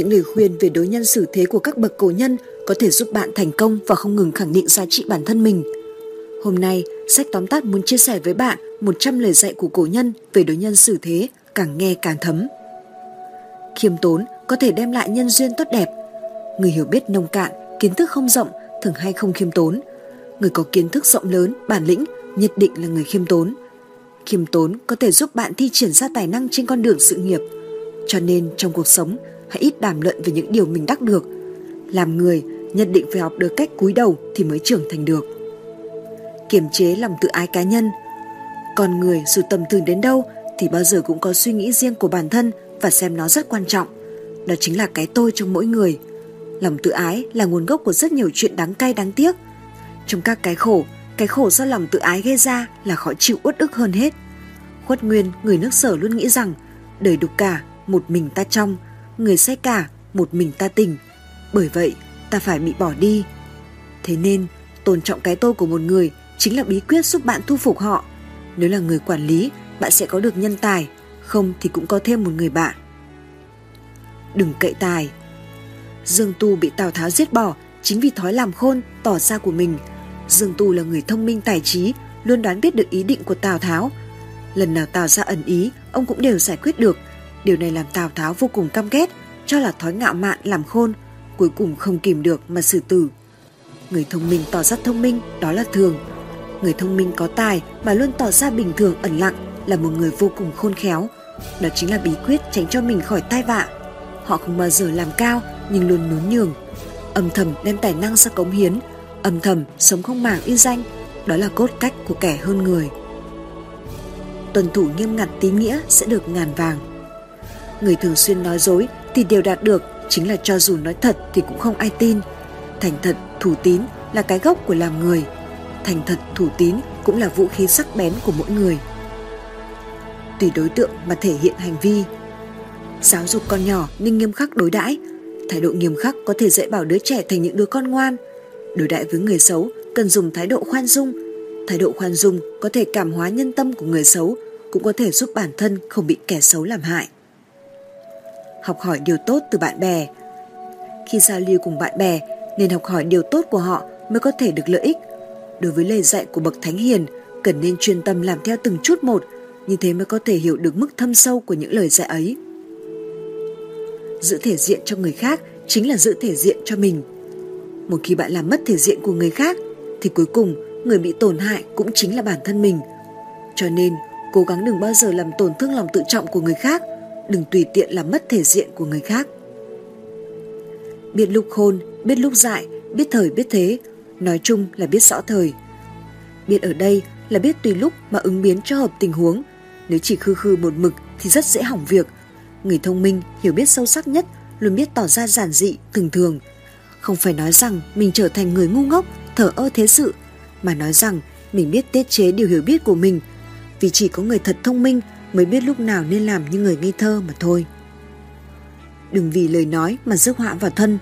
những lời khuyên về đối nhân xử thế của các bậc cổ nhân có thể giúp bạn thành công và không ngừng khẳng định giá trị bản thân mình. Hôm nay, sách tóm tắt muốn chia sẻ với bạn 100 lời dạy của cổ nhân về đối nhân xử thế, càng nghe càng thấm. Khiêm tốn có thể đem lại nhân duyên tốt đẹp. Người hiểu biết nông cạn, kiến thức không rộng, thường hay không khiêm tốn. Người có kiến thức rộng lớn, bản lĩnh nhất định là người khiêm tốn. Khiêm tốn có thể giúp bạn thi triển ra tài năng trên con đường sự nghiệp. Cho nên trong cuộc sống, hãy ít đàm luận về những điều mình đắc được. Làm người nhất định phải học được cách cúi đầu thì mới trưởng thành được. Kiềm chế lòng tự ái cá nhân. Con người dù tầm thường đến đâu thì bao giờ cũng có suy nghĩ riêng của bản thân và xem nó rất quan trọng. Đó chính là cái tôi trong mỗi người. Lòng tự ái là nguồn gốc của rất nhiều chuyện đáng cay đáng tiếc. Trong các cái khổ, cái khổ do lòng tự ái gây ra là khó chịu uất ức hơn hết. Khuất Nguyên, người nước sở luôn nghĩ rằng đời đục cả, một mình ta trong, người say cả, một mình ta tình. Bởi vậy, ta phải bị bỏ đi. Thế nên, tôn trọng cái tôi của một người chính là bí quyết giúp bạn thu phục họ. Nếu là người quản lý, bạn sẽ có được nhân tài, không thì cũng có thêm một người bạn. Đừng cậy tài. Dương Tu bị Tào Tháo giết bỏ chính vì thói làm khôn, tỏ ra của mình. Dương Tu là người thông minh tài trí, luôn đoán biết được ý định của Tào Tháo. Lần nào Tào ra ẩn ý, ông cũng đều giải quyết được. Điều này làm Tào Tháo vô cùng căm ghét, cho là thói ngạo mạn làm khôn, cuối cùng không kìm được mà xử tử. Người thông minh tỏ ra thông minh, đó là thường. Người thông minh có tài mà luôn tỏ ra bình thường ẩn lặng là một người vô cùng khôn khéo. Đó chính là bí quyết tránh cho mình khỏi tai vạ. Họ không bao giờ làm cao nhưng luôn nhún nhường. Âm thầm đem tài năng ra cống hiến, âm thầm sống không màng uy danh, đó là cốt cách của kẻ hơn người. Tuân thủ nghiêm ngặt tín nghĩa sẽ được ngàn vàng. Người thường xuyên nói dối thì đều đạt được chính là cho dù nói thật thì cũng không ai tin. Thành thật, thủ tín là cái gốc của làm người. Thành thật, thủ tín cũng là vũ khí sắc bén của mỗi người. Tùy đối tượng mà thể hiện hành vi. Giáo dục con nhỏ nên nghiêm khắc đối đãi. Thái độ nghiêm khắc có thể dạy bảo đứa trẻ thành những đứa con ngoan. Đối đãi với người xấu cần dùng thái độ khoan dung. Thái độ khoan dung có thể cảm hóa nhân tâm của người xấu, cũng có thể giúp bản thân không bị kẻ xấu làm hại học hỏi điều tốt từ bạn bè. Khi giao lưu cùng bạn bè, nên học hỏi điều tốt của họ mới có thể được lợi ích. Đối với lời dạy của bậc thánh hiền, cần nên chuyên tâm làm theo từng chút một, như thế mới có thể hiểu được mức thâm sâu của những lời dạy ấy. Giữ thể diện cho người khác chính là giữ thể diện cho mình. Một khi bạn làm mất thể diện của người khác, thì cuối cùng người bị tổn hại cũng chính là bản thân mình. Cho nên, cố gắng đừng bao giờ làm tổn thương lòng tự trọng của người khác – đừng tùy tiện làm mất thể diện của người khác. Biết lúc khôn, biết lúc dại, biết thời biết thế, nói chung là biết rõ thời. Biết ở đây là biết tùy lúc mà ứng biến cho hợp tình huống, nếu chỉ khư khư một mực thì rất dễ hỏng việc. Người thông minh hiểu biết sâu sắc nhất luôn biết tỏ ra giản dị, thường thường. Không phải nói rằng mình trở thành người ngu ngốc, thở ơ thế sự, mà nói rằng mình biết tiết chế điều hiểu biết của mình. Vì chỉ có người thật thông minh mới biết lúc nào nên làm như người ngây thơ mà thôi. Đừng vì lời nói mà rước họa vào thân.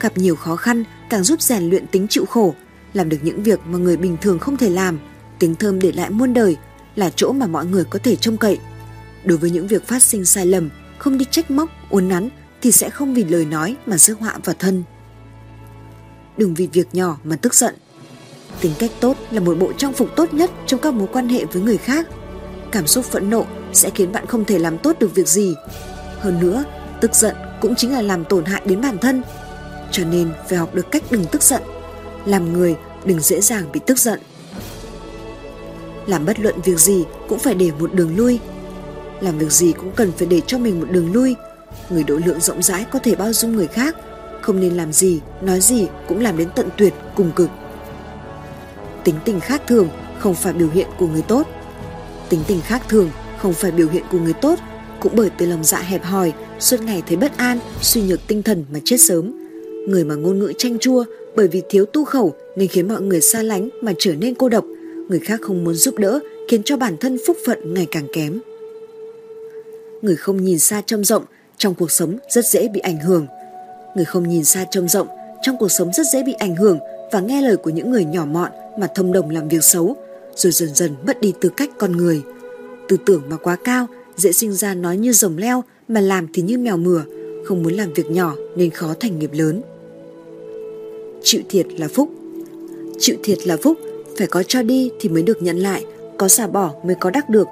Gặp nhiều khó khăn càng giúp rèn luyện tính chịu khổ, làm được những việc mà người bình thường không thể làm. Tiếng thơm để lại muôn đời là chỗ mà mọi người có thể trông cậy. Đối với những việc phát sinh sai lầm, không đi trách móc, uốn nắn thì sẽ không vì lời nói mà rước họa vào thân. Đừng vì việc nhỏ mà tức giận. Tính cách tốt là một bộ trang phục tốt nhất trong các mối quan hệ với người khác – cảm xúc phẫn nộ sẽ khiến bạn không thể làm tốt được việc gì. Hơn nữa, tức giận cũng chính là làm tổn hại đến bản thân. Cho nên phải học được cách đừng tức giận. Làm người đừng dễ dàng bị tức giận. Làm bất luận việc gì cũng phải để một đường lui. Làm việc gì cũng cần phải để cho mình một đường lui. Người độ lượng rộng rãi có thể bao dung người khác, không nên làm gì, nói gì cũng làm đến tận tuyệt, cùng cực. Tính tình khác thường không phải biểu hiện của người tốt tính tình khác thường, không phải biểu hiện của người tốt, cũng bởi từ lòng dạ hẹp hòi, suốt ngày thấy bất an, suy nhược tinh thần mà chết sớm. Người mà ngôn ngữ chanh chua bởi vì thiếu tu khẩu nên khiến mọi người xa lánh mà trở nên cô độc. Người khác không muốn giúp đỡ, khiến cho bản thân phúc phận ngày càng kém. Người không nhìn xa trông rộng, trong cuộc sống rất dễ bị ảnh hưởng. Người không nhìn xa trông rộng, trong cuộc sống rất dễ bị ảnh hưởng và nghe lời của những người nhỏ mọn mà thông đồng làm việc xấu rồi dần dần mất đi tư cách con người. Tư tưởng mà quá cao, dễ sinh ra nói như rồng leo mà làm thì như mèo mửa, không muốn làm việc nhỏ nên khó thành nghiệp lớn. Chịu thiệt là phúc. Chịu thiệt là phúc, phải có cho đi thì mới được nhận lại, có xả bỏ mới có đắc được.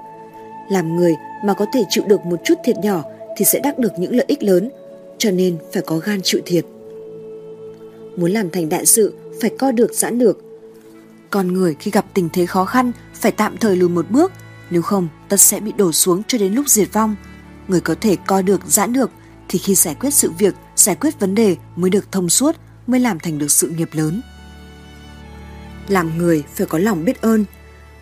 Làm người mà có thể chịu được một chút thiệt nhỏ thì sẽ đắc được những lợi ích lớn, cho nên phải có gan chịu thiệt. Muốn làm thành đại sự phải co được giãn được. Con người khi gặp tình thế khó khăn phải tạm thời lùi một bước, nếu không tất sẽ bị đổ xuống cho đến lúc diệt vong. Người có thể co được giãn được thì khi giải quyết sự việc, giải quyết vấn đề mới được thông suốt, mới làm thành được sự nghiệp lớn. Làm người phải có lòng biết ơn.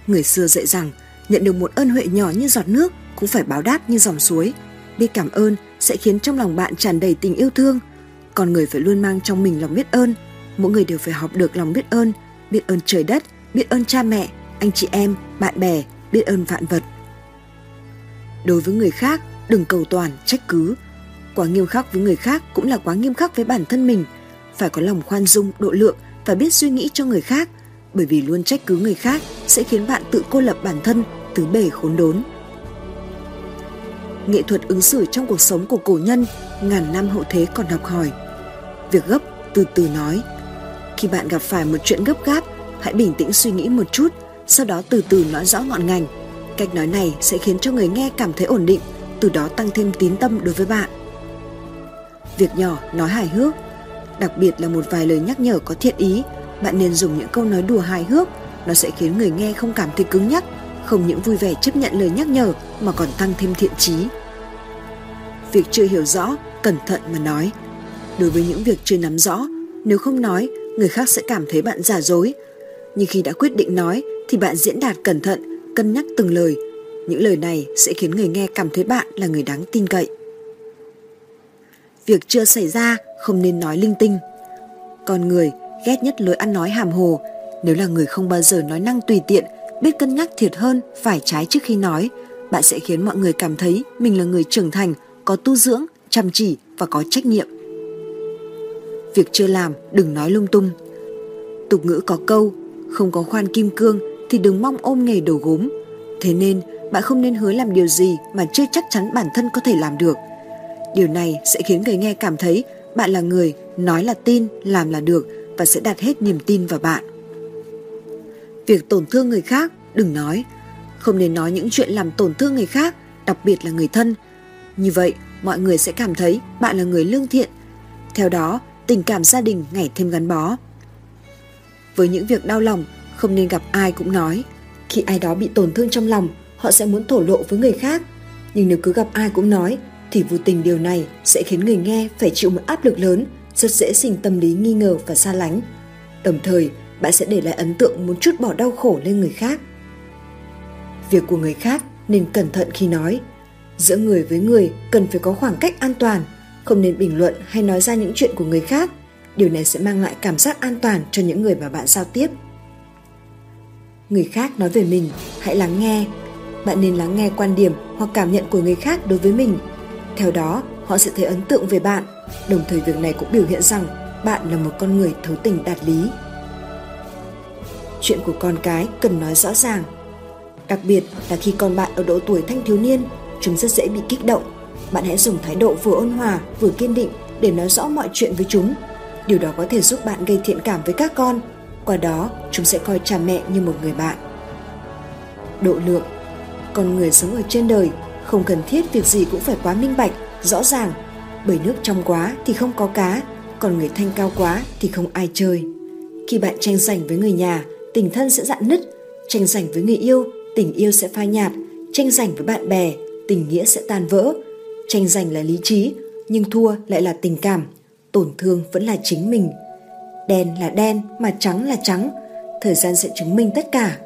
Người xưa dạy rằng nhận được một ơn huệ nhỏ như giọt nước cũng phải báo đáp như dòng suối. Biết cảm ơn sẽ khiến trong lòng bạn tràn đầy tình yêu thương. Còn người phải luôn mang trong mình lòng biết ơn. Mỗi người đều phải học được lòng biết ơn, biết ơn trời đất, biết ơn cha mẹ, anh chị em, bạn bè, biết ơn vạn vật. Đối với người khác, đừng cầu toàn, trách cứ. Quá nghiêm khắc với người khác cũng là quá nghiêm khắc với bản thân mình. Phải có lòng khoan dung, độ lượng và biết suy nghĩ cho người khác, bởi vì luôn trách cứ người khác sẽ khiến bạn tự cô lập bản thân, tứ bể khốn đốn. Nghệ thuật ứng xử trong cuộc sống của cổ nhân ngàn năm hậu thế còn học hỏi. Việc gấp từ từ nói. Khi bạn gặp phải một chuyện gấp gáp, hãy bình tĩnh suy nghĩ một chút, sau đó từ từ nói rõ ngọn ngành. Cách nói này sẽ khiến cho người nghe cảm thấy ổn định, từ đó tăng thêm tín tâm đối với bạn. Việc nhỏ nói hài hước, đặc biệt là một vài lời nhắc nhở có thiện ý, bạn nên dùng những câu nói đùa hài hước, nó sẽ khiến người nghe không cảm thấy cứng nhắc, không những vui vẻ chấp nhận lời nhắc nhở mà còn tăng thêm thiện trí Việc chưa hiểu rõ, cẩn thận mà nói. Đối với những việc chưa nắm rõ, nếu không nói, người khác sẽ cảm thấy bạn giả dối. Nhưng khi đã quyết định nói thì bạn diễn đạt cẩn thận, cân nhắc từng lời. Những lời này sẽ khiến người nghe cảm thấy bạn là người đáng tin cậy. Việc chưa xảy ra không nên nói linh tinh. Con người ghét nhất lối ăn nói hàm hồ. Nếu là người không bao giờ nói năng tùy tiện, biết cân nhắc thiệt hơn, phải trái trước khi nói, bạn sẽ khiến mọi người cảm thấy mình là người trưởng thành, có tu dưỡng, chăm chỉ và có trách nhiệm. Việc chưa làm, đừng nói lung tung. Tục ngữ có câu, không có khoan kim cương thì đừng mong ôm nghề đồ gốm. Thế nên, bạn không nên hứa làm điều gì mà chưa chắc chắn bản thân có thể làm được. Điều này sẽ khiến người nghe cảm thấy bạn là người nói là tin, làm là được và sẽ đặt hết niềm tin vào bạn. Việc tổn thương người khác, đừng nói. Không nên nói những chuyện làm tổn thương người khác, đặc biệt là người thân. Như vậy, mọi người sẽ cảm thấy bạn là người lương thiện. Theo đó, tình cảm gia đình ngày thêm gắn bó. Với những việc đau lòng, không nên gặp ai cũng nói. Khi ai đó bị tổn thương trong lòng, họ sẽ muốn thổ lộ với người khác. Nhưng nếu cứ gặp ai cũng nói, thì vô tình điều này sẽ khiến người nghe phải chịu một áp lực lớn, rất dễ sinh tâm lý nghi ngờ và xa lánh. Đồng thời, bạn sẽ để lại ấn tượng muốn chút bỏ đau khổ lên người khác. Việc của người khác nên cẩn thận khi nói. Giữa người với người cần phải có khoảng cách an toàn, không nên bình luận hay nói ra những chuyện của người khác. Điều này sẽ mang lại cảm giác an toàn cho những người mà bạn giao tiếp. Người khác nói về mình, hãy lắng nghe. Bạn nên lắng nghe quan điểm hoặc cảm nhận của người khác đối với mình. Theo đó, họ sẽ thấy ấn tượng về bạn, đồng thời việc này cũng biểu hiện rằng bạn là một con người thấu tình đạt lý chuyện của con cái cần nói rõ ràng. Đặc biệt là khi con bạn ở độ tuổi thanh thiếu niên, chúng rất dễ bị kích động. Bạn hãy dùng thái độ vừa ôn hòa vừa kiên định để nói rõ mọi chuyện với chúng. Điều đó có thể giúp bạn gây thiện cảm với các con. Qua đó, chúng sẽ coi cha mẹ như một người bạn. Độ lượng Con người sống ở trên đời, không cần thiết việc gì cũng phải quá minh bạch, rõ ràng. Bởi nước trong quá thì không có cá, còn người thanh cao quá thì không ai chơi. Khi bạn tranh giành với người nhà, tình thân sẽ dạn nứt, tranh giành với người yêu, tình yêu sẽ phai nhạt, tranh giành với bạn bè, tình nghĩa sẽ tan vỡ. Tranh giành là lý trí, nhưng thua lại là tình cảm, tổn thương vẫn là chính mình. Đen là đen mà trắng là trắng, thời gian sẽ chứng minh tất cả.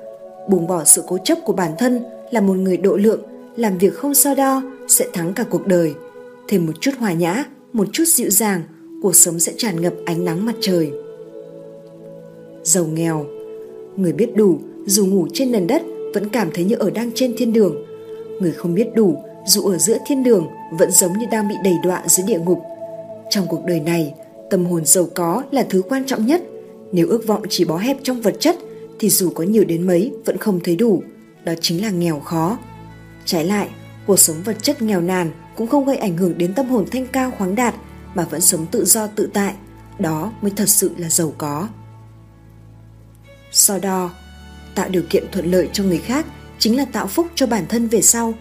Buông bỏ sự cố chấp của bản thân là một người độ lượng, làm việc không so đo sẽ thắng cả cuộc đời. Thêm một chút hòa nhã, một chút dịu dàng, cuộc sống sẽ tràn ngập ánh nắng mặt trời. Giàu nghèo Người biết đủ, dù ngủ trên nền đất vẫn cảm thấy như ở đang trên thiên đường. Người không biết đủ, dù ở giữa thiên đường vẫn giống như đang bị đầy đọa dưới địa ngục. Trong cuộc đời này, tâm hồn giàu có là thứ quan trọng nhất. Nếu ước vọng chỉ bó hẹp trong vật chất thì dù có nhiều đến mấy vẫn không thấy đủ. Đó chính là nghèo khó. Trái lại, cuộc sống vật chất nghèo nàn cũng không gây ảnh hưởng đến tâm hồn thanh cao khoáng đạt mà vẫn sống tự do tự tại, đó mới thật sự là giàu có. So đo, tạo điều kiện thuận lợi cho người khác chính là tạo phúc cho bản thân về sau.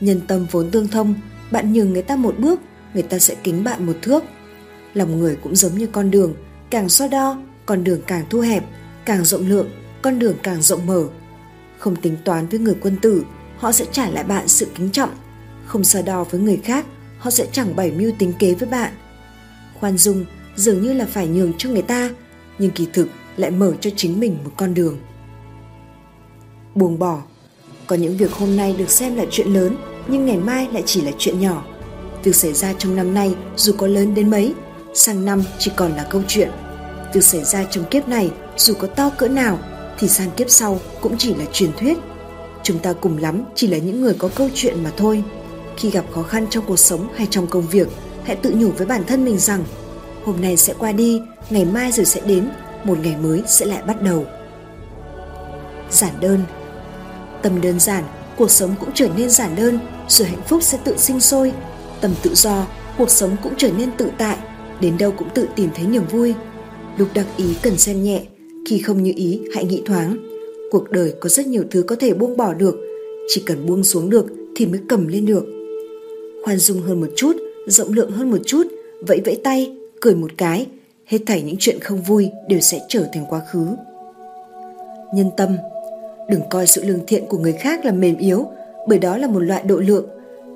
Nhân tâm vốn tương thông, bạn nhường người ta một bước, người ta sẽ kính bạn một thước. Lòng người cũng giống như con đường, càng so đo, con đường càng thu hẹp, càng rộng lượng, con đường càng rộng mở. Không tính toán với người quân tử, họ sẽ trả lại bạn sự kính trọng. Không so đo với người khác, họ sẽ chẳng bày mưu tính kế với bạn. Khoan dung dường như là phải nhường cho người ta, nhưng kỳ thực lại mở cho chính mình một con đường. Buông bỏ Có những việc hôm nay được xem là chuyện lớn, nhưng ngày mai lại chỉ là chuyện nhỏ. Việc xảy ra trong năm nay dù có lớn đến mấy, sang năm chỉ còn là câu chuyện. Việc xảy ra trong kiếp này dù có to cỡ nào thì sang kiếp sau cũng chỉ là truyền thuyết. Chúng ta cùng lắm chỉ là những người có câu chuyện mà thôi. Khi gặp khó khăn trong cuộc sống hay trong công việc, hãy tự nhủ với bản thân mình rằng hôm nay sẽ qua đi, ngày mai rồi sẽ đến, một ngày mới sẽ lại bắt đầu. Giản đơn Tâm đơn giản, cuộc sống cũng trở nên giản đơn, rồi hạnh phúc sẽ tự sinh sôi. tầm tự do, cuộc sống cũng trở nên tự tại, đến đâu cũng tự tìm thấy niềm vui. Lúc đặc ý cần xem nhẹ, khi không như ý hãy nghĩ thoáng. Cuộc đời có rất nhiều thứ có thể buông bỏ được, chỉ cần buông xuống được thì mới cầm lên được. Khoan dung hơn một chút, rộng lượng hơn một chút, vẫy vẫy tay, cười một cái, hết thảy những chuyện không vui đều sẽ trở thành quá khứ. Nhân tâm Đừng coi sự lương thiện của người khác là mềm yếu, bởi đó là một loại độ lượng.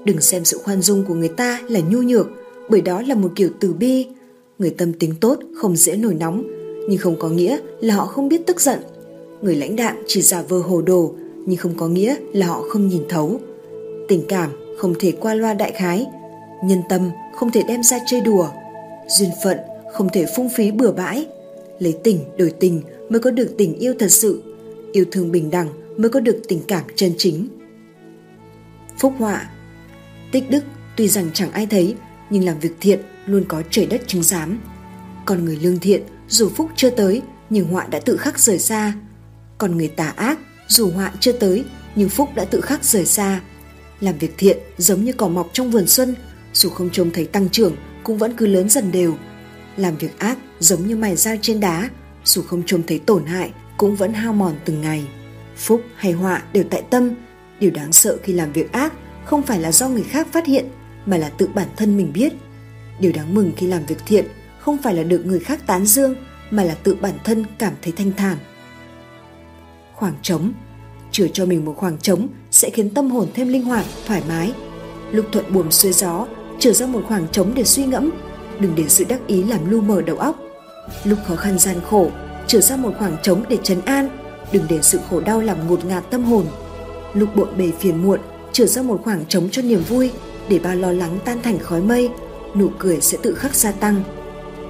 Đừng xem sự khoan dung của người ta là nhu nhược, bởi đó là một kiểu từ bi. Người tâm tính tốt không dễ nổi nóng, nhưng không có nghĩa là họ không biết tức giận. Người lãnh đạm chỉ giả vờ hồ đồ, nhưng không có nghĩa là họ không nhìn thấu. Tình cảm không thể qua loa đại khái, nhân tâm không thể đem ra chơi đùa, duyên phận không thể phung phí bừa bãi. Lấy tình đổi tình mới có được tình yêu thật sự, yêu thương bình đẳng mới có được tình cảm chân chính. Phúc họa Tích đức tuy rằng chẳng ai thấy, nhưng làm việc thiện luôn có trời đất chứng giám. Còn người lương thiện dù phúc chưa tới nhưng họa đã tự khắc rời xa. Còn người tà ác dù họa chưa tới nhưng phúc đã tự khắc rời xa. Làm việc thiện giống như cỏ mọc trong vườn xuân, dù không trông thấy tăng trưởng cũng vẫn cứ lớn dần đều. Làm việc ác giống như mài dao trên đá, dù không trông thấy tổn hại cũng vẫn hao mòn từng ngày. Phúc hay họa đều tại tâm. Điều đáng sợ khi làm việc ác không phải là do người khác phát hiện mà là tự bản thân mình biết. Điều đáng mừng khi làm việc thiện không phải là được người khác tán dương mà là tự bản thân cảm thấy thanh thản. Khoảng trống Chừa cho mình một khoảng trống sẽ khiến tâm hồn thêm linh hoạt, thoải mái. Lúc thuận buồm xuôi gió, chừa ra một khoảng trống để suy ngẫm, đừng để sự đắc ý làm lu mờ đầu óc. Lúc khó khăn gian khổ, chừa ra một khoảng trống để trấn an, đừng để sự khổ đau làm ngột ngạt tâm hồn. Lúc bộn bề phiền muộn, trở ra một khoảng trống cho niềm vui, để bao lo lắng tan thành khói mây, nụ cười sẽ tự khắc gia tăng.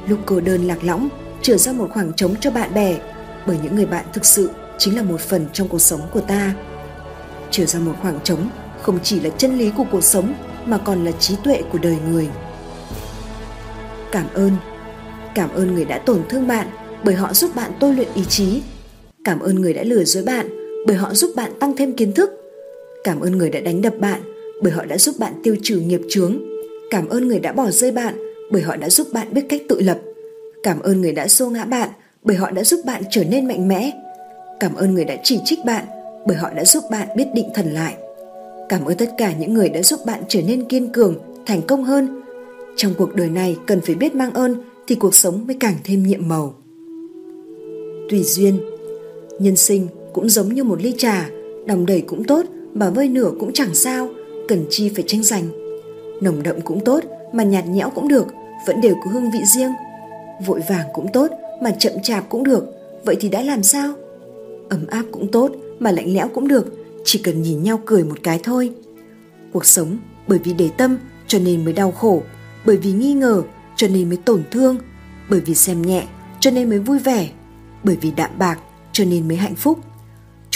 Lúc cô đơn lạc lõng, trở ra một khoảng trống cho bạn bè, bởi những người bạn thực sự chính là một phần trong cuộc sống của ta. trở ra một khoảng trống không chỉ là chân lý của cuộc sống mà còn là trí tuệ của đời người. Cảm ơn. Cảm ơn người đã tổn thương bạn bởi họ giúp bạn tôi luyện ý chí. Cảm ơn người đã lừa dối bạn bởi họ giúp bạn tăng thêm kiến thức. Cảm ơn người đã đánh đập bạn bởi họ đã giúp bạn tiêu trừ nghiệp chướng. Cảm ơn người đã bỏ rơi bạn bởi họ đã giúp bạn biết cách tự lập. Cảm ơn người đã xô ngã bạn bởi họ đã giúp bạn trở nên mạnh mẽ. Cảm ơn người đã chỉ trích bạn bởi họ đã giúp bạn biết định thần lại. Cảm ơn tất cả những người đã giúp bạn trở nên kiên cường, thành công hơn. Trong cuộc đời này cần phải biết mang ơn thì cuộc sống mới càng thêm nhiệm màu tùy duyên. Nhân sinh cũng giống như một ly trà, đong đầy cũng tốt mà vơi nửa cũng chẳng sao, cần chi phải tranh giành. Nồng đậm cũng tốt mà nhạt nhẽo cũng được, vẫn đều có hương vị riêng. Vội vàng cũng tốt mà chậm chạp cũng được, vậy thì đã làm sao? Ấm áp cũng tốt mà lạnh lẽo cũng được, chỉ cần nhìn nhau cười một cái thôi. Cuộc sống bởi vì để tâm cho nên mới đau khổ, bởi vì nghi ngờ cho nên mới tổn thương, bởi vì xem nhẹ cho nên mới vui vẻ bởi vì đạm bạc cho nên mới hạnh phúc.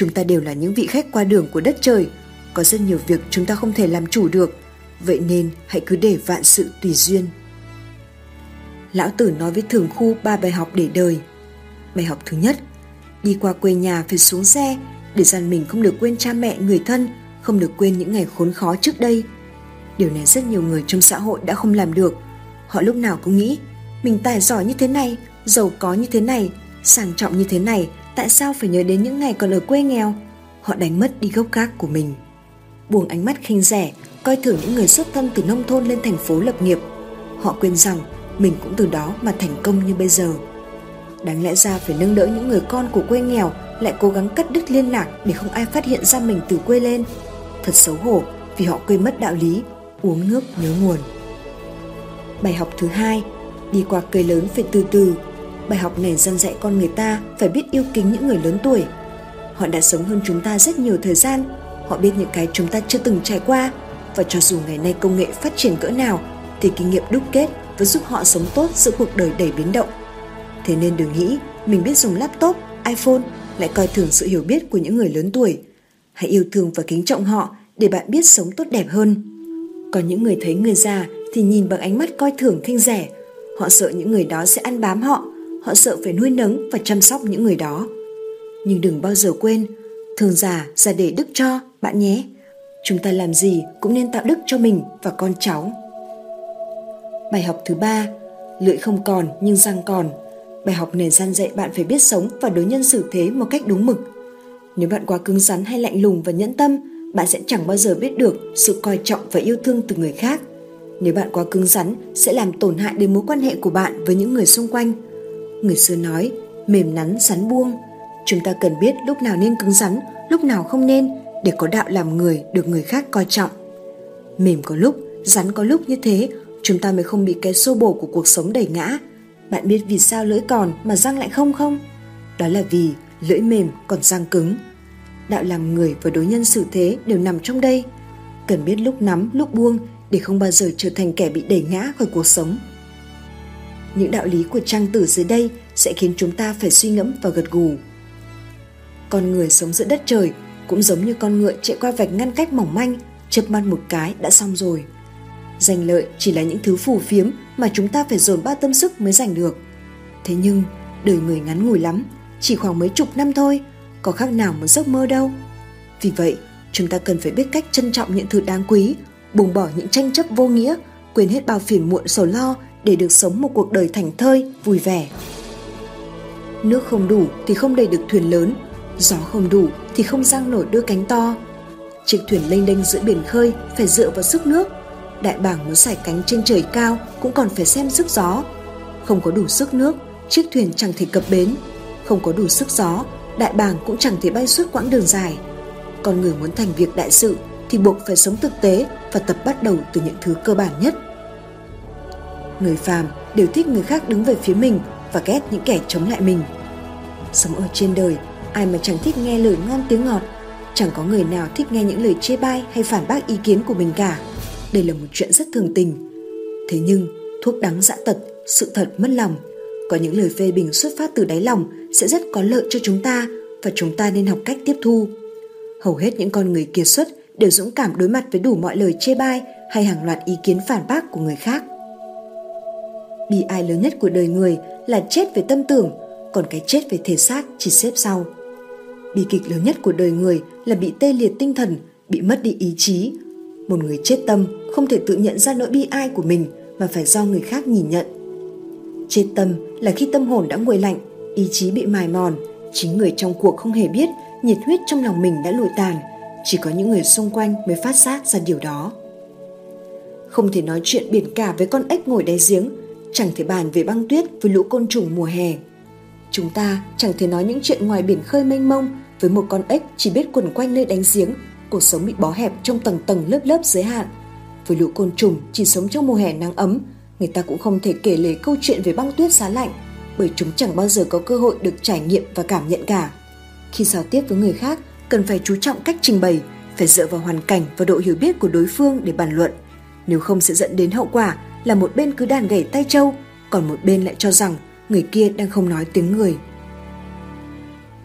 Chúng ta đều là những vị khách qua đường của đất trời, có rất nhiều việc chúng ta không thể làm chủ được, vậy nên hãy cứ để vạn sự tùy duyên. Lão Tử nói với thường khu ba bài học để đời. Bài học thứ nhất, đi qua quê nhà phải xuống xe để dặn mình không được quên cha mẹ người thân, không được quên những ngày khốn khó trước đây. Điều này rất nhiều người trong xã hội đã không làm được. Họ lúc nào cũng nghĩ, mình tài giỏi như thế này, giàu có như thế này, sang trọng như thế này, tại sao phải nhớ đến những ngày còn ở quê nghèo? Họ đánh mất đi gốc gác của mình. Buông ánh mắt khinh rẻ, coi thường những người xuất thân từ nông thôn lên thành phố lập nghiệp. Họ quên rằng mình cũng từ đó mà thành công như bây giờ. Đáng lẽ ra phải nâng đỡ những người con của quê nghèo lại cố gắng cắt đứt liên lạc để không ai phát hiện ra mình từ quê lên. Thật xấu hổ vì họ quên mất đạo lý, uống nước nhớ nguồn. Bài học thứ hai, đi qua cây lớn phải từ từ. Bài học này dân dạy con người ta phải biết yêu kính những người lớn tuổi. Họ đã sống hơn chúng ta rất nhiều thời gian, họ biết những cái chúng ta chưa từng trải qua và cho dù ngày nay công nghệ phát triển cỡ nào thì kinh nghiệm đúc kết vẫn giúp họ sống tốt giữa cuộc đời đầy biến động. Thế nên đừng nghĩ mình biết dùng laptop, iPhone lại coi thường sự hiểu biết của những người lớn tuổi. Hãy yêu thương và kính trọng họ để bạn biết sống tốt đẹp hơn. Còn những người thấy người già thì nhìn bằng ánh mắt coi thường khinh rẻ. Họ sợ những người đó sẽ ăn bám họ, họ sợ phải nuôi nấng và chăm sóc những người đó. Nhưng đừng bao giờ quên, thường già già để đức cho, bạn nhé. Chúng ta làm gì cũng nên tạo đức cho mình và con cháu. Bài học thứ ba, lưỡi không còn nhưng răng còn. Bài học này gian dạy bạn phải biết sống và đối nhân xử thế một cách đúng mực. Nếu bạn quá cứng rắn hay lạnh lùng và nhẫn tâm, bạn sẽ chẳng bao giờ biết được sự coi trọng và yêu thương từ người khác. Nếu bạn quá cứng rắn sẽ làm tổn hại đến mối quan hệ của bạn với những người xung quanh. Người xưa nói, mềm nắn sắn buông. Chúng ta cần biết lúc nào nên cứng rắn, lúc nào không nên để có đạo làm người được người khác coi trọng. Mềm có lúc, rắn có lúc như thế, chúng ta mới không bị cái xô bổ của cuộc sống đẩy ngã. Bạn biết vì sao lưỡi còn mà răng lại không không? Đó là vì lưỡi mềm còn răng cứng. Đạo làm người và đối nhân xử thế đều nằm trong đây. Cần biết lúc nắm, lúc buông để không bao giờ trở thành kẻ bị đẩy ngã khỏi cuộc sống. Những đạo lý của trang tử dưới đây sẽ khiến chúng ta phải suy ngẫm và gật gù. Con người sống giữa đất trời cũng giống như con ngựa chạy qua vạch ngăn cách mỏng manh, chớp mắt một cái đã xong rồi. Giành lợi chỉ là những thứ phù phiếm mà chúng ta phải dồn bao tâm sức mới giành được. Thế nhưng, đời người ngắn ngủi lắm, chỉ khoảng mấy chục năm thôi, có khác nào một giấc mơ đâu. Vì vậy, chúng ta cần phải biết cách trân trọng những thứ đáng quý, buông bỏ những tranh chấp vô nghĩa, quên hết bao phiền muộn sầu lo để được sống một cuộc đời thành thơi, vui vẻ. Nước không đủ thì không đầy được thuyền lớn, gió không đủ thì không giang nổi đôi cánh to. Chiếc thuyền lênh đênh giữa biển khơi phải dựa vào sức nước. Đại bàng muốn sải cánh trên trời cao cũng còn phải xem sức gió. Không có đủ sức nước, chiếc thuyền chẳng thể cập bến. Không có đủ sức gió, đại bàng cũng chẳng thể bay suốt quãng đường dài. Con người muốn thành việc đại sự thì buộc phải sống thực tế và tập bắt đầu từ những thứ cơ bản nhất. Người phàm đều thích người khác đứng về phía mình và ghét những kẻ chống lại mình. Sống ở trên đời, ai mà chẳng thích nghe lời ngon tiếng ngọt, chẳng có người nào thích nghe những lời chê bai hay phản bác ý kiến của mình cả. Đây là một chuyện rất thường tình. Thế nhưng, thuốc đắng dã tật, sự thật mất lòng. Có những lời phê bình xuất phát từ đáy lòng sẽ rất có lợi cho chúng ta và chúng ta nên học cách tiếp thu. Hầu hết những con người kiệt xuất đều dũng cảm đối mặt với đủ mọi lời chê bai hay hàng loạt ý kiến phản bác của người khác. Bi ai lớn nhất của đời người là chết về tâm tưởng, còn cái chết về thể xác chỉ xếp sau. Bi kịch lớn nhất của đời người là bị tê liệt tinh thần, bị mất đi ý chí. Một người chết tâm không thể tự nhận ra nỗi bi ai của mình mà phải do người khác nhìn nhận. Chết tâm là khi tâm hồn đã nguội lạnh, ý chí bị mài mòn, chính người trong cuộc không hề biết nhiệt huyết trong lòng mình đã lụi tàn, chỉ có những người xung quanh mới phát giác ra điều đó. Không thể nói chuyện biển cả với con ếch ngồi đáy giếng, chẳng thể bàn về băng tuyết với lũ côn trùng mùa hè. Chúng ta chẳng thể nói những chuyện ngoài biển khơi mênh mông với một con ếch chỉ biết quần quanh nơi đánh giếng, cuộc sống bị bó hẹp trong tầng tầng lớp lớp giới hạn. Với lũ côn trùng chỉ sống trong mùa hè nắng ấm, người ta cũng không thể kể lể câu chuyện về băng tuyết giá lạnh, bởi chúng chẳng bao giờ có cơ hội được trải nghiệm và cảm nhận cả. Khi giao tiếp với người khác, cần phải chú trọng cách trình bày, phải dựa vào hoàn cảnh và độ hiểu biết của đối phương để bàn luận. Nếu không sẽ dẫn đến hậu quả là một bên cứ đàn gảy tay trâu, còn một bên lại cho rằng người kia đang không nói tiếng người.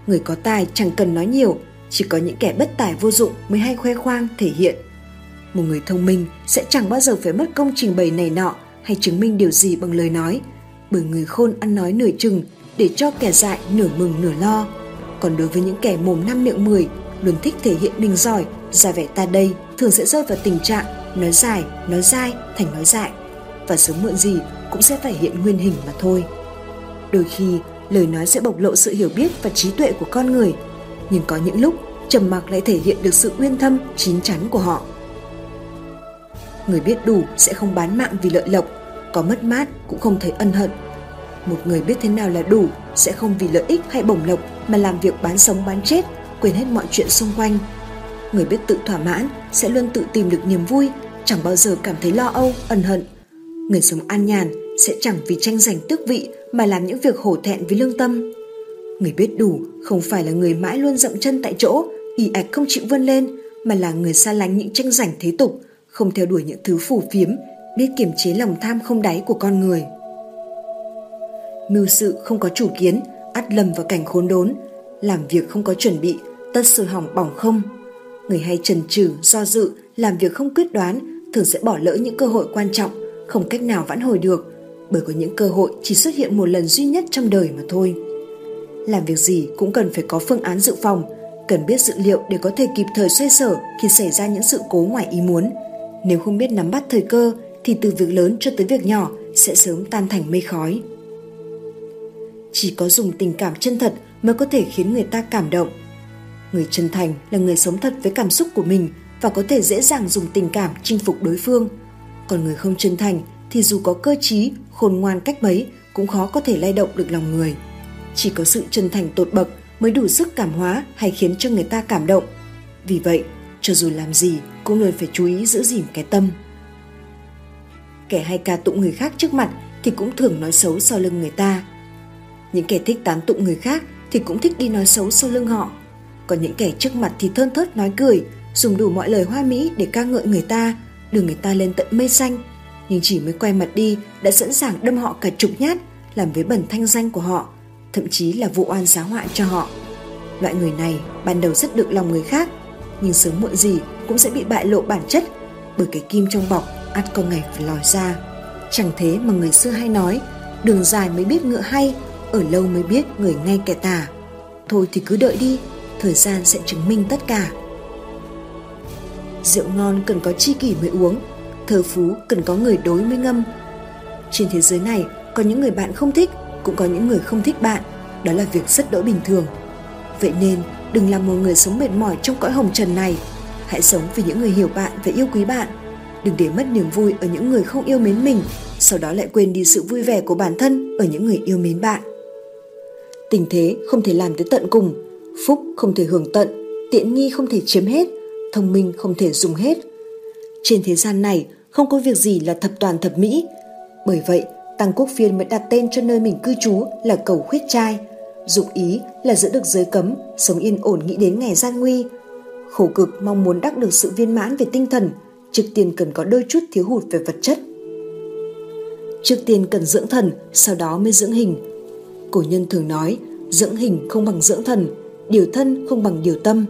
Người có tài chẳng cần nói nhiều, chỉ có những kẻ bất tài vô dụng mới hay khoe khoang thể hiện. Một người thông minh sẽ chẳng bao giờ phải mất công trình bày này nọ hay chứng minh điều gì bằng lời nói, bởi người khôn ăn nói nửa chừng để cho kẻ dại nửa mừng nửa lo. Còn đối với những kẻ mồm năm miệng mười, luôn thích thể hiện mình giỏi, ra vẻ ta đây thường sẽ rơi vào tình trạng nói dài, nói dai thành nói dại và sớm muộn gì cũng sẽ phải hiện nguyên hình mà thôi. Đôi khi, lời nói sẽ bộc lộ sự hiểu biết và trí tuệ của con người, nhưng có những lúc trầm mặc lại thể hiện được sự uyên thâm, chín chắn của họ. Người biết đủ sẽ không bán mạng vì lợi lộc, có mất mát cũng không thấy ân hận. Một người biết thế nào là đủ sẽ không vì lợi ích hay bổng lộc mà làm việc bán sống bán chết, quên hết mọi chuyện xung quanh. Người biết tự thỏa mãn sẽ luôn tự tìm được niềm vui, chẳng bao giờ cảm thấy lo âu, ân hận. Người sống an nhàn sẽ chẳng vì tranh giành tước vị mà làm những việc hổ thẹn với lương tâm. Người biết đủ không phải là người mãi luôn dậm chân tại chỗ, ì ạch không chịu vươn lên, mà là người xa lánh những tranh giành thế tục, không theo đuổi những thứ phù phiếm, biết kiềm chế lòng tham không đáy của con người. Mưu sự không có chủ kiến, ắt lầm vào cảnh khốn đốn, làm việc không có chuẩn bị, tất sự hỏng bỏng không. Người hay trần trừ, do dự, làm việc không quyết đoán, thường sẽ bỏ lỡ những cơ hội quan trọng, không cách nào vãn hồi được, bởi có những cơ hội chỉ xuất hiện một lần duy nhất trong đời mà thôi. Làm việc gì cũng cần phải có phương án dự phòng, cần biết dự liệu để có thể kịp thời xoay sở khi xảy ra những sự cố ngoài ý muốn. Nếu không biết nắm bắt thời cơ thì từ việc lớn cho tới việc nhỏ sẽ sớm tan thành mây khói. Chỉ có dùng tình cảm chân thật mới có thể khiến người ta cảm động. Người chân thành là người sống thật với cảm xúc của mình và có thể dễ dàng dùng tình cảm chinh phục đối phương. Còn người không chân thành thì dù có cơ trí, khôn ngoan cách mấy cũng khó có thể lay động được lòng người. Chỉ có sự chân thành tột bậc mới đủ sức cảm hóa hay khiến cho người ta cảm động. Vì vậy, cho dù làm gì cũng luôn phải chú ý giữ gìn cái tâm. Kẻ hay ca tụng người khác trước mặt thì cũng thường nói xấu sau lưng người ta. Những kẻ thích tán tụng người khác thì cũng thích đi nói xấu sau lưng họ. Còn những kẻ trước mặt thì thơn thớt nói cười, dùng đủ mọi lời hoa mỹ để ca ngợi người ta, đưa người ta lên tận mây xanh. Nhưng chỉ mới quay mặt đi đã sẵn sàng đâm họ cả chục nhát, làm với bẩn thanh danh của họ, thậm chí là vụ oan giá họa cho họ. Loại người này ban đầu rất được lòng người khác, nhưng sớm muộn gì cũng sẽ bị bại lộ bản chất bởi cái kim trong bọc ắt có ngày phải lòi ra. Chẳng thế mà người xưa hay nói, đường dài mới biết ngựa hay, ở lâu mới biết người ngay kẻ tà. Thôi thì cứ đợi đi, thời gian sẽ chứng minh tất cả. Rượu ngon cần có chi kỷ mới uống, thơ phú cần có người đối mới ngâm. Trên thế giới này có những người bạn không thích, cũng có những người không thích bạn, đó là việc rất đỗi bình thường. Vậy nên đừng làm một người sống mệt mỏi trong cõi hồng trần này, hãy sống vì những người hiểu bạn và yêu quý bạn. Đừng để mất niềm vui ở những người không yêu mến mình, sau đó lại quên đi sự vui vẻ của bản thân ở những người yêu mến bạn. Tình thế không thể làm tới tận cùng, phúc không thể hưởng tận, tiện nghi không thể chiếm hết, thông minh không thể dùng hết. Trên thế gian này không có việc gì là thập toàn thập mỹ. Bởi vậy, Tăng Quốc Phiên mới đặt tên cho nơi mình cư trú là cầu khuyết trai. Dụng ý là giữ được giới cấm, sống yên ổn nghĩ đến ngày gian nguy. Khổ cực mong muốn đắc được sự viên mãn về tinh thần, trước tiên cần có đôi chút thiếu hụt về vật chất. Trước tiên cần dưỡng thần, sau đó mới dưỡng hình. Cổ nhân thường nói, dưỡng hình không bằng dưỡng thần, điều thân không bằng điều tâm.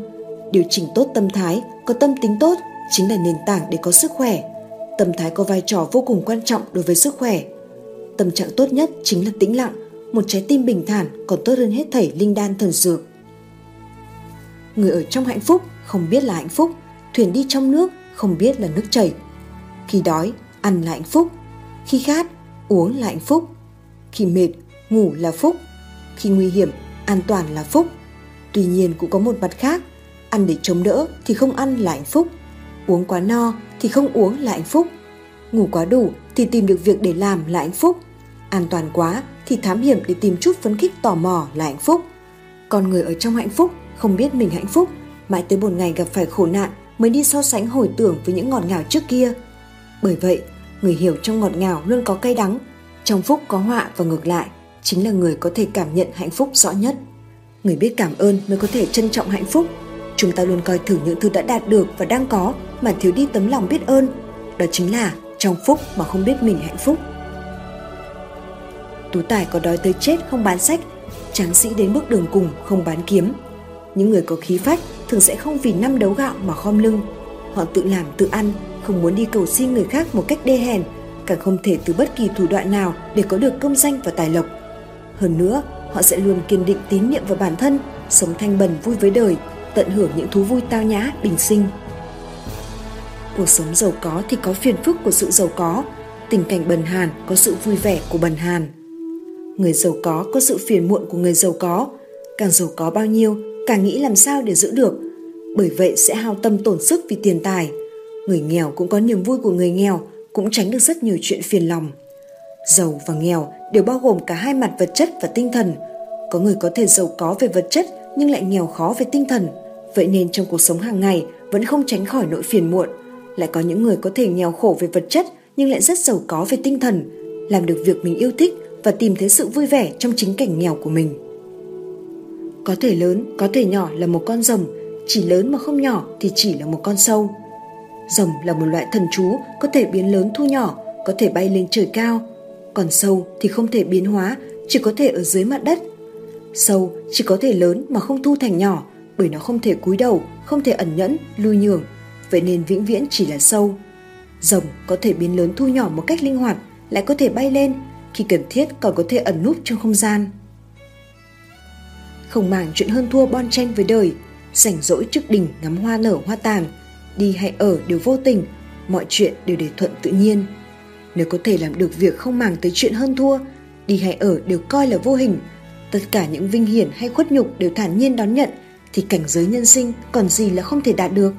Điều chỉnh tốt tâm thái, có tâm tính tốt chính là nền tảng để có sức khỏe. Tâm thái có vai trò vô cùng quan trọng đối với sức khỏe. Tâm trạng tốt nhất chính là tĩnh lặng, một trái tim bình thản còn tốt hơn hết thảy linh đan thần dược. Người ở trong hạnh phúc không biết là hạnh phúc, thuyền đi trong nước không biết là nước chảy. Khi đói, ăn là hạnh phúc. Khi khát, uống là hạnh phúc. Khi mệt, ngủ là phúc. Khi nguy hiểm, an toàn là phúc. Tuy nhiên cũng có một mặt khác, ăn để chống đỡ thì không ăn là hạnh phúc. Uống quá no thì không uống là hạnh phúc. Ngủ quá đủ thì tìm được việc để làm là hạnh phúc. An toàn quá thì thám hiểm để tìm chút phấn khích tò mò là hạnh phúc. Con người ở trong hạnh phúc không biết mình hạnh phúc, mãi tới một ngày gặp phải khổ nạn mới đi so sánh hồi tưởng với những ngọt ngào trước kia. Bởi vậy, người hiểu trong ngọt ngào luôn có cay đắng, trong phúc có họa và ngược lại, chính là người có thể cảm nhận hạnh phúc rõ nhất. Người biết cảm ơn mới có thể trân trọng hạnh phúc. Chúng ta luôn coi thường những thứ đã đạt được và đang có mà thiếu đi tấm lòng biết ơn. Đó chính là trong phúc mà không biết mình hạnh phúc. Tú Tài có đói tới chết không bán sách, tráng sĩ đến bước đường cùng không bán kiếm. Những người có khí phách thường sẽ không vì năm đấu gạo mà khom lưng. Họ tự làm tự ăn, không muốn đi cầu xin người khác một cách đê hèn, càng không thể từ bất kỳ thủ đoạn nào để có được công danh và tài lộc. Hơn nữa, họ sẽ luôn kiên định tín nhiệm vào bản thân, sống thanh bần vui với đời, tận hưởng những thú vui tao nhã, bình sinh. Cuộc sống giàu có thì có phiền phức của sự giàu có, tình cảnh bần hàn có sự vui vẻ của bần hàn. Người giàu có có sự phiền muộn của người giàu có, càng giàu có bao nhiêu, càng nghĩ làm sao để giữ được. Bởi vậy sẽ hao tâm tổn sức vì tiền tài. Người nghèo cũng có niềm vui của người nghèo, cũng tránh được rất nhiều chuyện phiền lòng. Giàu và nghèo đều bao gồm cả hai mặt vật chất và tinh thần. Có người có thể giàu có về vật chất nhưng lại nghèo khó về tinh thần. Vậy nên trong cuộc sống hàng ngày vẫn không tránh khỏi nỗi phiền muộn. Lại có những người có thể nghèo khổ về vật chất nhưng lại rất giàu có về tinh thần, làm được việc mình yêu thích và tìm thấy sự vui vẻ trong chính cảnh nghèo của mình. Có thể lớn, có thể nhỏ là một con rồng, chỉ lớn mà không nhỏ thì chỉ là một con sâu. Rồng là một loại thần chú có thể biến lớn thu nhỏ, có thể bay lên trời cao. Còn sâu thì không thể biến hóa, chỉ có thể ở dưới mặt đất. Sâu chỉ có thể lớn mà không thu thành nhỏ, bởi nó không thể cúi đầu, không thể ẩn nhẫn, lui nhường. Vậy nên vĩnh viễn chỉ là sâu. Rồng có thể biến lớn thu nhỏ một cách linh hoạt, lại có thể bay lên, khi cần thiết còn có thể ẩn núp trong không gian. Không màng chuyện hơn thua bon chen với đời, rảnh rỗi trước đỉnh ngắm hoa nở hoa tàn, đi hay ở đều vô tình, mọi chuyện đều để thuận tự nhiên. Nếu có thể làm được việc không màng tới chuyện hơn thua, đi hay ở đều coi là vô hình, tất cả những vinh hiển hay khuất nhục đều thản nhiên đón nhận thì cảnh giới nhân sinh còn gì là không thể đạt được.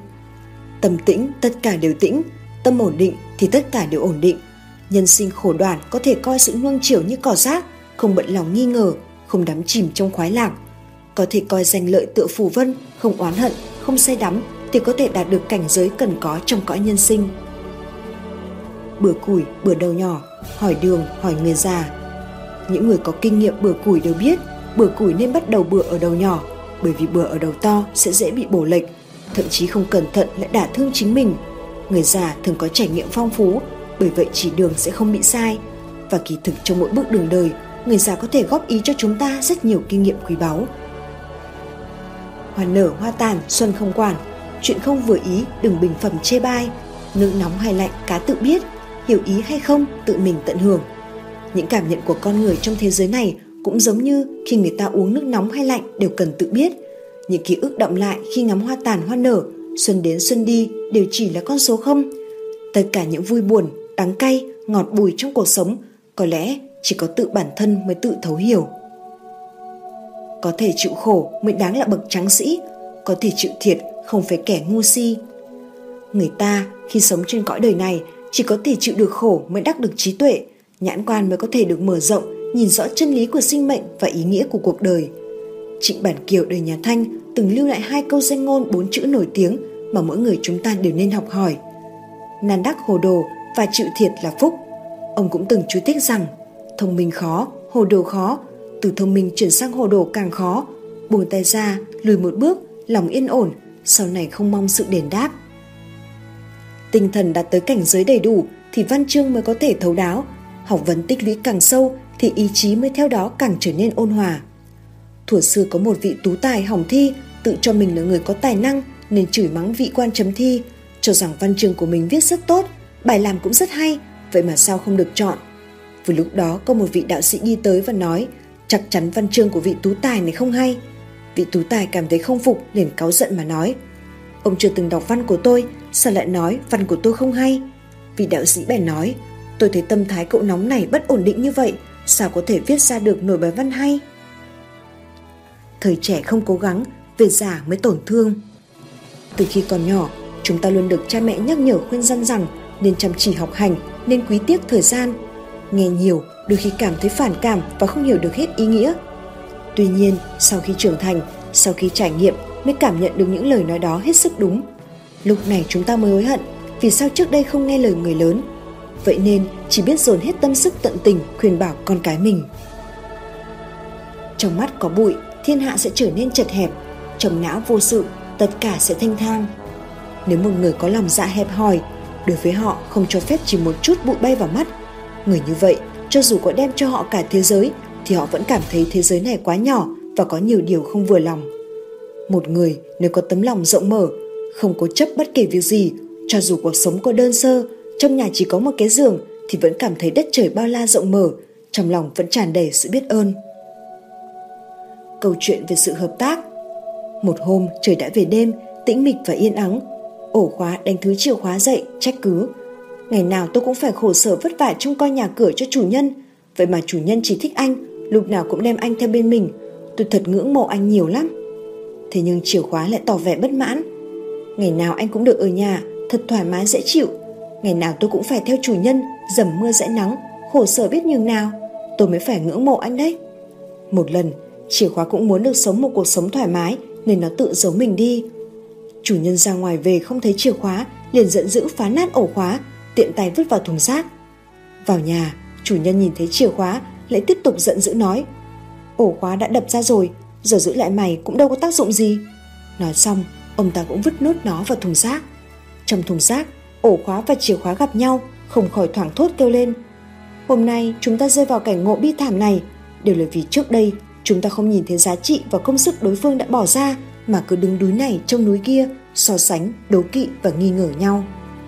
Tâm tĩnh tất cả đều tĩnh, tâm ổn định thì tất cả đều ổn định. Nhân sinh khổ đoàn có thể coi sự nuông chiều như cỏ rác, không bận lòng nghi ngờ, không đắm chìm trong khoái lạc. Có thể coi danh lợi tựa phù vân, không oán hận, không say đắm thì có thể đạt được cảnh giới cần có trong cõi nhân sinh. Bữa củi, bữa đầu nhỏ, hỏi đường, hỏi người già. Những người có kinh nghiệm bữa củi đều biết bữa củi nên bắt đầu bữa ở đầu nhỏ bởi vì bừa ở đầu to sẽ dễ bị bổ lệch, thậm chí không cẩn thận lại đả thương chính mình. Người già thường có trải nghiệm phong phú, bởi vậy chỉ đường sẽ không bị sai. Và kỳ thực trong mỗi bước đường đời, người già có thể góp ý cho chúng ta rất nhiều kinh nghiệm quý báu. Hoa nở hoa tàn, xuân không quản, chuyện không vừa ý đừng bình phẩm chê bai, nước nóng hay lạnh cá tự biết, hiểu ý hay không tự mình tận hưởng. Những cảm nhận của con người trong thế giới này cũng giống như khi người ta uống nước nóng hay lạnh đều cần tự biết. Những ký ức động lại khi ngắm hoa tàn hoa nở, xuân đến xuân đi đều chỉ là con số không. Tất cả những vui buồn, đắng cay, ngọt bùi trong cuộc sống có lẽ chỉ có tự bản thân mới tự thấu hiểu. Có thể chịu khổ mới đáng là bậc tráng sĩ, có thể chịu thiệt không phải kẻ ngu si. Người ta khi sống trên cõi đời này chỉ có thể chịu được khổ mới đắc được trí tuệ, nhãn quan mới có thể được mở rộng nhìn rõ chân lý của sinh mệnh và ý nghĩa của cuộc đời. Trịnh Bản Kiều đời nhà Thanh từng lưu lại hai câu danh ngôn bốn chữ nổi tiếng mà mỗi người chúng ta đều nên học hỏi. Nan đắc hồ đồ và chịu thiệt là phúc. Ông cũng từng chú thích rằng thông minh khó, hồ đồ khó, từ thông minh chuyển sang hồ đồ càng khó, buông tay ra, lùi một bước, lòng yên ổn, sau này không mong sự đền đáp. Tinh thần đạt tới cảnh giới đầy đủ thì văn chương mới có thể thấu đáo, học vấn tích lũy càng sâu thì ý chí mới theo đó càng trở nên ôn hòa. Thuở xưa có một vị tú tài hỏng thi, tự cho mình là người có tài năng nên chửi mắng vị quan chấm thi, cho rằng văn chương của mình viết rất tốt, bài làm cũng rất hay, vậy mà sao không được chọn. Vừa lúc đó có một vị đạo sĩ đi tới và nói chắc chắn văn chương của vị tú tài này không hay. Vị tú tài cảm thấy không phục liền cáu giận mà nói Ông chưa từng đọc văn của tôi, sao lại nói văn của tôi không hay? Vị đạo sĩ bèn nói Tôi thấy tâm thái cậu nóng này bất ổn định như vậy, sao có thể viết ra được nổi bài văn hay? Thời trẻ không cố gắng, về già mới tổn thương. Từ khi còn nhỏ, chúng ta luôn được cha mẹ nhắc nhở khuyên răn rằng nên chăm chỉ học hành, nên quý tiếc thời gian. Nghe nhiều, đôi khi cảm thấy phản cảm và không hiểu được hết ý nghĩa. Tuy nhiên, sau khi trưởng thành, sau khi trải nghiệm mới cảm nhận được những lời nói đó hết sức đúng. Lúc này chúng ta mới hối hận vì sao trước đây không nghe lời người lớn vậy nên chỉ biết dồn hết tâm sức tận tình khuyên bảo con cái mình. Trong mắt có bụi, thiên hạ sẽ trở nên chật hẹp, trong não vô sự, tất cả sẽ thanh thang. Nếu một người có lòng dạ hẹp hòi, đối với họ không cho phép chỉ một chút bụi bay vào mắt. Người như vậy, cho dù có đem cho họ cả thế giới, thì họ vẫn cảm thấy thế giới này quá nhỏ và có nhiều điều không vừa lòng. Một người nếu có tấm lòng rộng mở, không cố chấp bất kể việc gì, cho dù cuộc sống có đơn sơ, trong nhà chỉ có một cái giường thì vẫn cảm thấy đất trời bao la rộng mở, trong lòng vẫn tràn đầy sự biết ơn. Câu chuyện về sự hợp tác Một hôm trời đã về đêm, tĩnh mịch và yên ắng. Ổ khóa đánh thứ chìa khóa dậy, trách cứ. Ngày nào tôi cũng phải khổ sở vất vả trông coi nhà cửa cho chủ nhân. Vậy mà chủ nhân chỉ thích anh, lúc nào cũng đem anh theo bên mình. Tôi thật ngưỡng mộ anh nhiều lắm. Thế nhưng chìa khóa lại tỏ vẻ bất mãn. Ngày nào anh cũng được ở nhà, thật thoải mái dễ chịu. Ngày nào tôi cũng phải theo chủ nhân, dầm mưa dãi nắng, khổ sở biết nhường nào. Tôi mới phải ngưỡng mộ anh đấy. Một lần, chìa khóa cũng muốn được sống một cuộc sống thoải mái nên nó tự giấu mình đi. Chủ nhân ra ngoài về không thấy chìa khóa, liền giận dữ phá nát ổ khóa, tiện tay vứt vào thùng rác. Vào nhà, chủ nhân nhìn thấy chìa khóa, lại tiếp tục giận dữ nói Ổ khóa đã đập ra rồi, giờ giữ lại mày cũng đâu có tác dụng gì. Nói xong, ông ta cũng vứt nốt nó vào thùng rác. Trong thùng rác, ổ khóa và chìa khóa gặp nhau, không khỏi thoảng thốt kêu lên. Hôm nay chúng ta rơi vào cảnh ngộ bi thảm này, đều là vì trước đây chúng ta không nhìn thấy giá trị và công sức đối phương đã bỏ ra mà cứ đứng núi này trông núi kia, so sánh, đố kỵ và nghi ngờ nhau.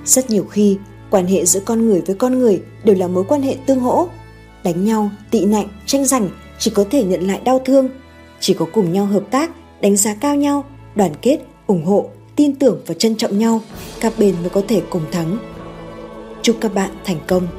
Rất nhiều khi, quan hệ giữa con người với con người đều là mối quan hệ tương hỗ. Đánh nhau, tị nạnh, tranh giành chỉ có thể nhận lại đau thương. Chỉ có cùng nhau hợp tác, đánh giá cao nhau, đoàn kết, ủng hộ, tin tưởng và trân trọng nhau, các bên mới có thể cùng thắng. Chúc các bạn thành công!